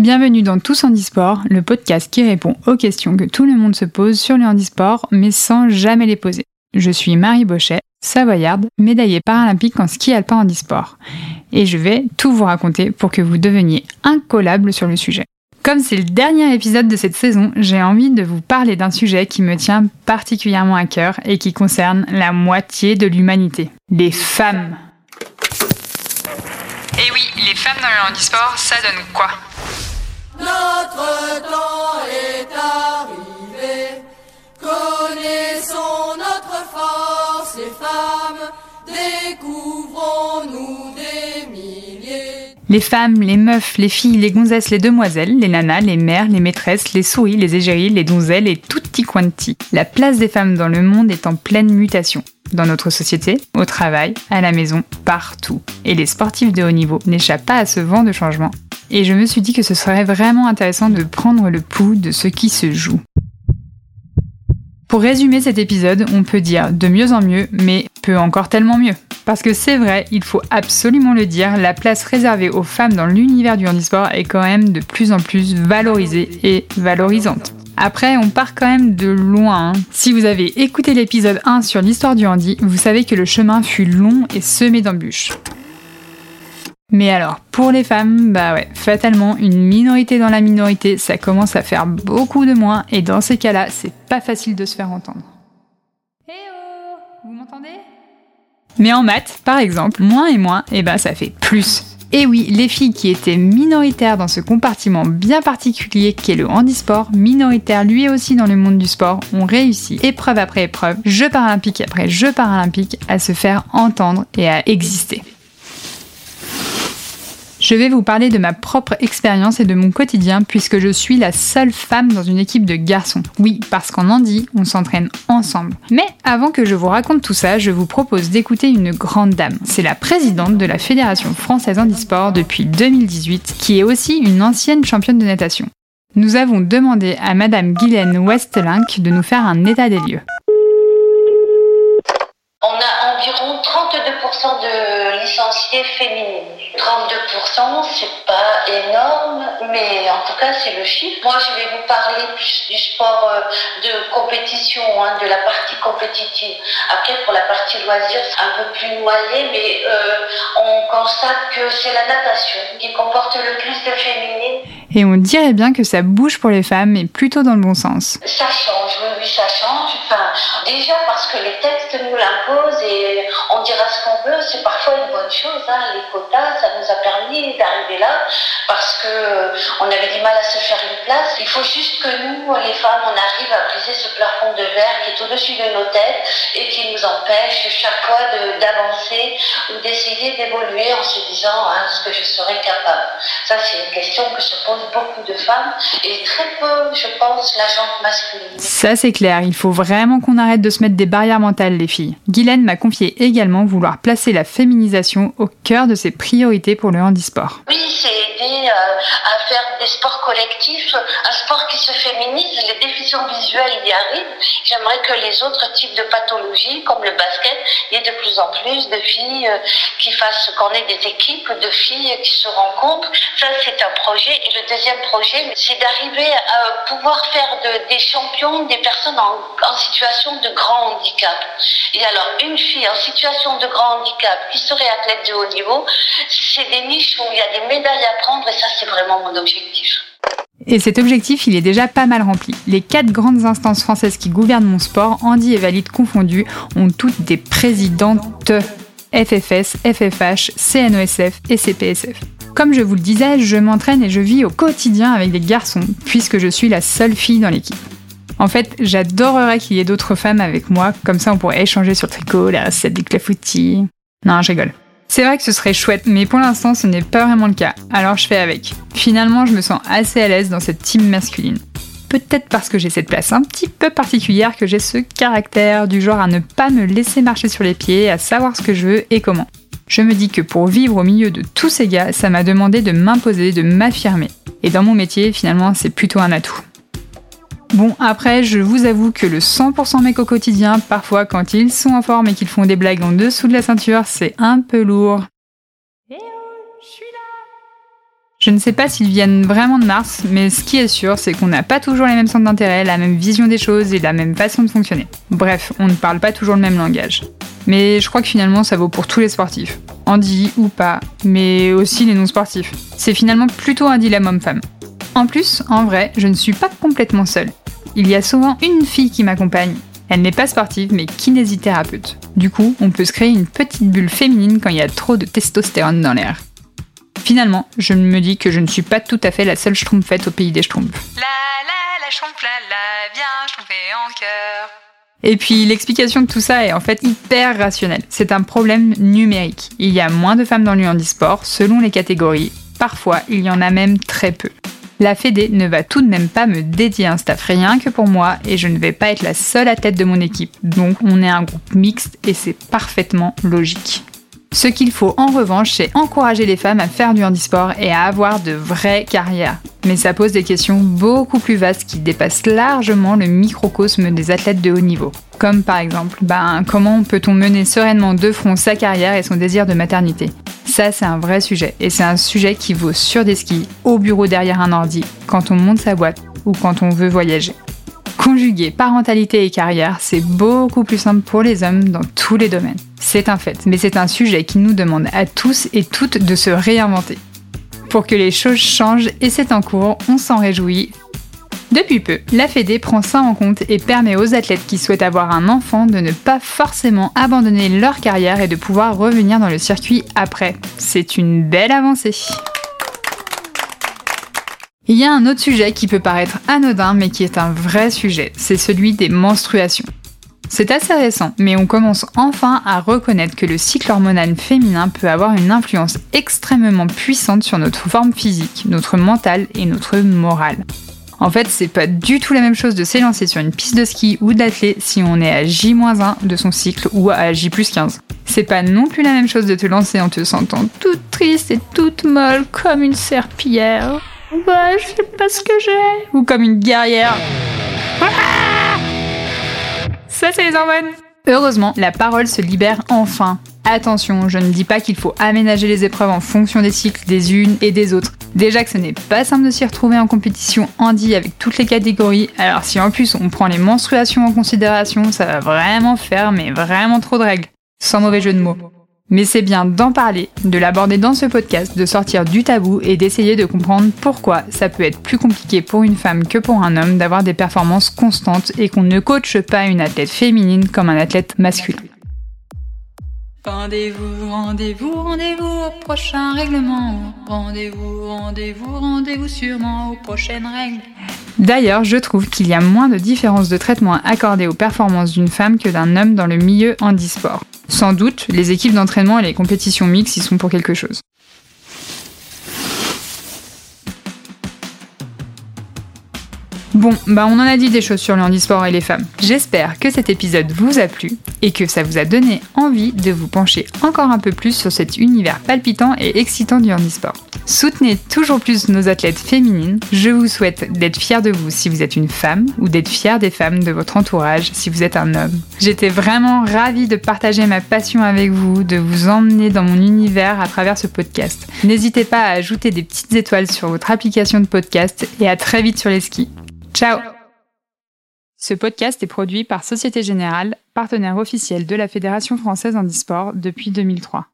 Bienvenue dans Tous Handisport, le podcast qui répond aux questions que tout le monde se pose sur le handisport, mais sans jamais les poser. Je suis Marie Bochet, savoyarde, médaillée paralympique en ski alpin handisport. Et je vais tout vous raconter pour que vous deveniez incollable sur le sujet. Comme c'est le dernier épisode de cette saison, j'ai envie de vous parler d'un sujet qui me tient particulièrement à cœur et qui concerne la moitié de l'humanité. Les femmes. Et oui, les femmes dans le handisport, ça donne quoi? Notre temps est arrivé. Connaissons notre force, les femmes. Découvrons-nous des milliers. Les femmes, les meufs, les filles, les gonzesses, les demoiselles, les nanas, les mères, les maîtresses, les souris, les égéries, les donzelles et tutti quanti. La place des femmes dans le monde est en pleine mutation. Dans notre société, au travail, à la maison, partout. Et les sportifs de haut niveau n'échappent pas à ce vent de changement et je me suis dit que ce serait vraiment intéressant de prendre le pouls de ce qui se joue. Pour résumer cet épisode, on peut dire de mieux en mieux, mais peut encore tellement mieux. Parce que c'est vrai, il faut absolument le dire, la place réservée aux femmes dans l'univers du handisport est quand même de plus en plus valorisée et valorisante. Après, on part quand même de loin. Hein. Si vous avez écouté l'épisode 1 sur l'histoire du handi, vous savez que le chemin fut long et semé d'embûches. Mais alors, pour les femmes, bah ouais, fatalement, une minorité dans la minorité, ça commence à faire beaucoup de moins, et dans ces cas-là, c'est pas facile de se faire entendre. Eh oh Vous m'entendez? Mais en maths, par exemple, moins et moins, et eh bah ça fait plus. Et oui, les filles qui étaient minoritaires dans ce compartiment bien particulier qu'est le handisport, minoritaires lui aussi dans le monde du sport, ont réussi, épreuve après épreuve, jeu paralympique après jeu paralympique, à se faire entendre et à exister. Je vais vous parler de ma propre expérience et de mon quotidien puisque je suis la seule femme dans une équipe de garçons. Oui, parce qu'en Andy, on s'entraîne ensemble. Mais avant que je vous raconte tout ça, je vous propose d'écouter une grande dame. C'est la présidente de la Fédération française handisport depuis 2018, qui est aussi une ancienne championne de natation. Nous avons demandé à Madame Guylaine Westelink de nous faire un état des lieux. Environ 32% de licenciés féminines. 32%, c'est pas énorme, mais en tout cas, c'est le chiffre. Moi, je vais vous parler plus du sport euh, de compétition, hein, de la partie compétitive. Après, pour la partie loisir, c'est un peu plus noyé, mais euh, on constate que c'est la natation qui comporte le plus de féminines. Et on dirait bien que ça bouge pour les femmes, mais plutôt dans le bon sens. Ça change, oui, oui, ça change. Déjà parce que les textes nous l'imposent et on dira ce qu'on veut, c'est parfois une bonne chose. Hein, les quotas, ça nous a permis d'arriver là parce que on avait du mal à se faire une place. Il faut juste que nous, les femmes, on arrive à briser ce plafond de verre qui est au-dessus de nos têtes et qui nous empêche chaque fois d'avancer ou d'essayer d'évoluer en se disant hein, ce que je serais capable. Ça, c'est une question que se posent beaucoup de femmes et très peu, je pense, la gente masculine. Ça, c'est clair. Il faut vraiment qu'on arrête de se mettre des barrières mentales, les filles. Guylaine m'a confié également vouloir placer la féminisation au cœur de ses priorités pour le handisport. Oui, c'est aider euh, à faire des sports collectifs, un sport qui se féminise. Les déficients visuels y arrivent. J'aimerais que les autres types de pathologies, comme le basket, en plus de filles euh, qui fassent, qu'on ait des équipes de filles qui se rencontrent. Ça, c'est un projet. Et le deuxième projet, c'est d'arriver à pouvoir faire des champions des personnes en situation de grand handicap. Et alors, une fille en situation de grand handicap qui serait athlète de haut niveau, c'est des niches où il y a des médailles à prendre et ça, c'est vraiment mon objectif. Et cet objectif, il est déjà pas mal rempli. Les quatre grandes instances françaises qui gouvernent mon sport, Andy et Valide confondus, ont toutes des présidentes FFS, FFH, CNOSF et CPSF. Comme je vous le disais, je m'entraîne et je vis au quotidien avec des garçons, puisque je suis la seule fille dans l'équipe. En fait, j'adorerais qu'il y ait d'autres femmes avec moi, comme ça on pourrait échanger sur le tricot, la recette du clafoutis. Non, je rigole. C'est vrai que ce serait chouette, mais pour l'instant ce n'est pas vraiment le cas, alors je fais avec. Finalement, je me sens assez à l'aise dans cette team masculine. Peut-être parce que j'ai cette place un petit peu particulière que j'ai ce caractère du genre à ne pas me laisser marcher sur les pieds, à savoir ce que je veux et comment. Je me dis que pour vivre au milieu de tous ces gars, ça m'a demandé de m'imposer, de m'affirmer. Et dans mon métier, finalement, c'est plutôt un atout. Bon, après, je vous avoue que le 100% mec au quotidien, parfois quand ils sont en forme et qu'ils font des blagues en dessous de la ceinture, c'est un peu lourd. Je ne sais pas s'ils viennent vraiment de Mars, mais ce qui est sûr, c'est qu'on n'a pas toujours les mêmes centres d'intérêt, la même vision des choses et la même façon de fonctionner. Bref, on ne parle pas toujours le même langage. Mais je crois que finalement ça vaut pour tous les sportifs. Andy ou pas, mais aussi les non-sportifs. C'est finalement plutôt un dilemme homme-femme. En plus, en vrai, je ne suis pas complètement seule. Il y a souvent une fille qui m'accompagne. Elle n'est pas sportive, mais kinésithérapeute. Du coup, on peut se créer une petite bulle féminine quand il y a trop de testostérone dans l'air. Finalement, je me dis que je ne suis pas tout à fait la seule schtroumpfette au pays des schtroumpfs. La la la schtroumpf, la la, viens schtroumpfer en cœur. Et puis l'explication de tout ça est en fait hyper rationnelle. C'est un problème numérique. Il y a moins de femmes dans le handisport selon les catégories. Parfois, il y en a même très peu. La Fédé ne va tout de même pas me dédier un staff rien que pour moi et je ne vais pas être la seule à tête de mon équipe. Donc on est un groupe mixte et c'est parfaitement logique. Ce qu'il faut en revanche, c'est encourager les femmes à faire du handisport et à avoir de vraies carrières. Mais ça pose des questions beaucoup plus vastes qui dépassent largement le microcosme des athlètes de haut niveau. Comme par exemple, ben, comment peut-on mener sereinement de front sa carrière et son désir de maternité? Ça, c'est un vrai sujet. Et c'est un sujet qui vaut sur des skis, au bureau derrière un ordi, quand on monte sa boîte ou quand on veut voyager. Conjuguer parentalité et carrière, c'est beaucoup plus simple pour les hommes dans tous les domaines. C'est un fait, mais c'est un sujet qui nous demande à tous et toutes de se réinventer. Pour que les choses changent, et c'est en cours, on s'en réjouit. Depuis peu, la Fédé prend ça en compte et permet aux athlètes qui souhaitent avoir un enfant de ne pas forcément abandonner leur carrière et de pouvoir revenir dans le circuit après. C'est une belle avancée. Il y a un autre sujet qui peut paraître anodin mais qui est un vrai sujet, c'est celui des menstruations. C'est assez récent, mais on commence enfin à reconnaître que le cycle hormonal féminin peut avoir une influence extrêmement puissante sur notre forme physique, notre mental et notre morale. En fait, c'est pas du tout la même chose de s'élancer sur une piste de ski ou d'athlète si on est à J-1 de son cycle ou à J-15. C'est pas non plus la même chose de te lancer en te sentant toute triste et toute molle comme une serpillière. Bah, je sais pas ce que j'ai. Ou comme une guerrière. Ah Ça, c'est les hormones. Heureusement, la parole se libère enfin. Attention, je ne dis pas qu'il faut aménager les épreuves en fonction des cycles des unes et des autres. Déjà que ce n'est pas simple de s'y retrouver en compétition handi avec toutes les catégories, alors si en plus on prend les menstruations en considération, ça va vraiment faire mais vraiment trop de règles. Sans mauvais jeu de mots. Mais c'est bien d'en parler, de l'aborder dans ce podcast, de sortir du tabou et d'essayer de comprendre pourquoi ça peut être plus compliqué pour une femme que pour un homme d'avoir des performances constantes et qu'on ne coache pas une athlète féminine comme un athlète masculin. Rendez-vous, rendez-vous, rendez-vous au prochain règlement. Rendez-vous, rendez-vous, rendez-vous sûrement aux prochaines règles. D'ailleurs, je trouve qu'il y a moins de différences de traitement accordées aux performances d'une femme que d'un homme dans le milieu handisport. Sans doute, les équipes d'entraînement et les compétitions mixtes y sont pour quelque chose. Bon, bah on en a dit des choses sur le handisport et les femmes. J'espère que cet épisode vous a plu et que ça vous a donné envie de vous pencher encore un peu plus sur cet univers palpitant et excitant du handisport. Soutenez toujours plus nos athlètes féminines. Je vous souhaite d'être fiers de vous si vous êtes une femme ou d'être fiers des femmes de votre entourage si vous êtes un homme. J'étais vraiment ravie de partager ma passion avec vous, de vous emmener dans mon univers à travers ce podcast. N'hésitez pas à ajouter des petites étoiles sur votre application de podcast et à très vite sur les skis. Ciao Ce podcast est produit par Société Générale, partenaire officiel de la Fédération française handisport depuis 2003.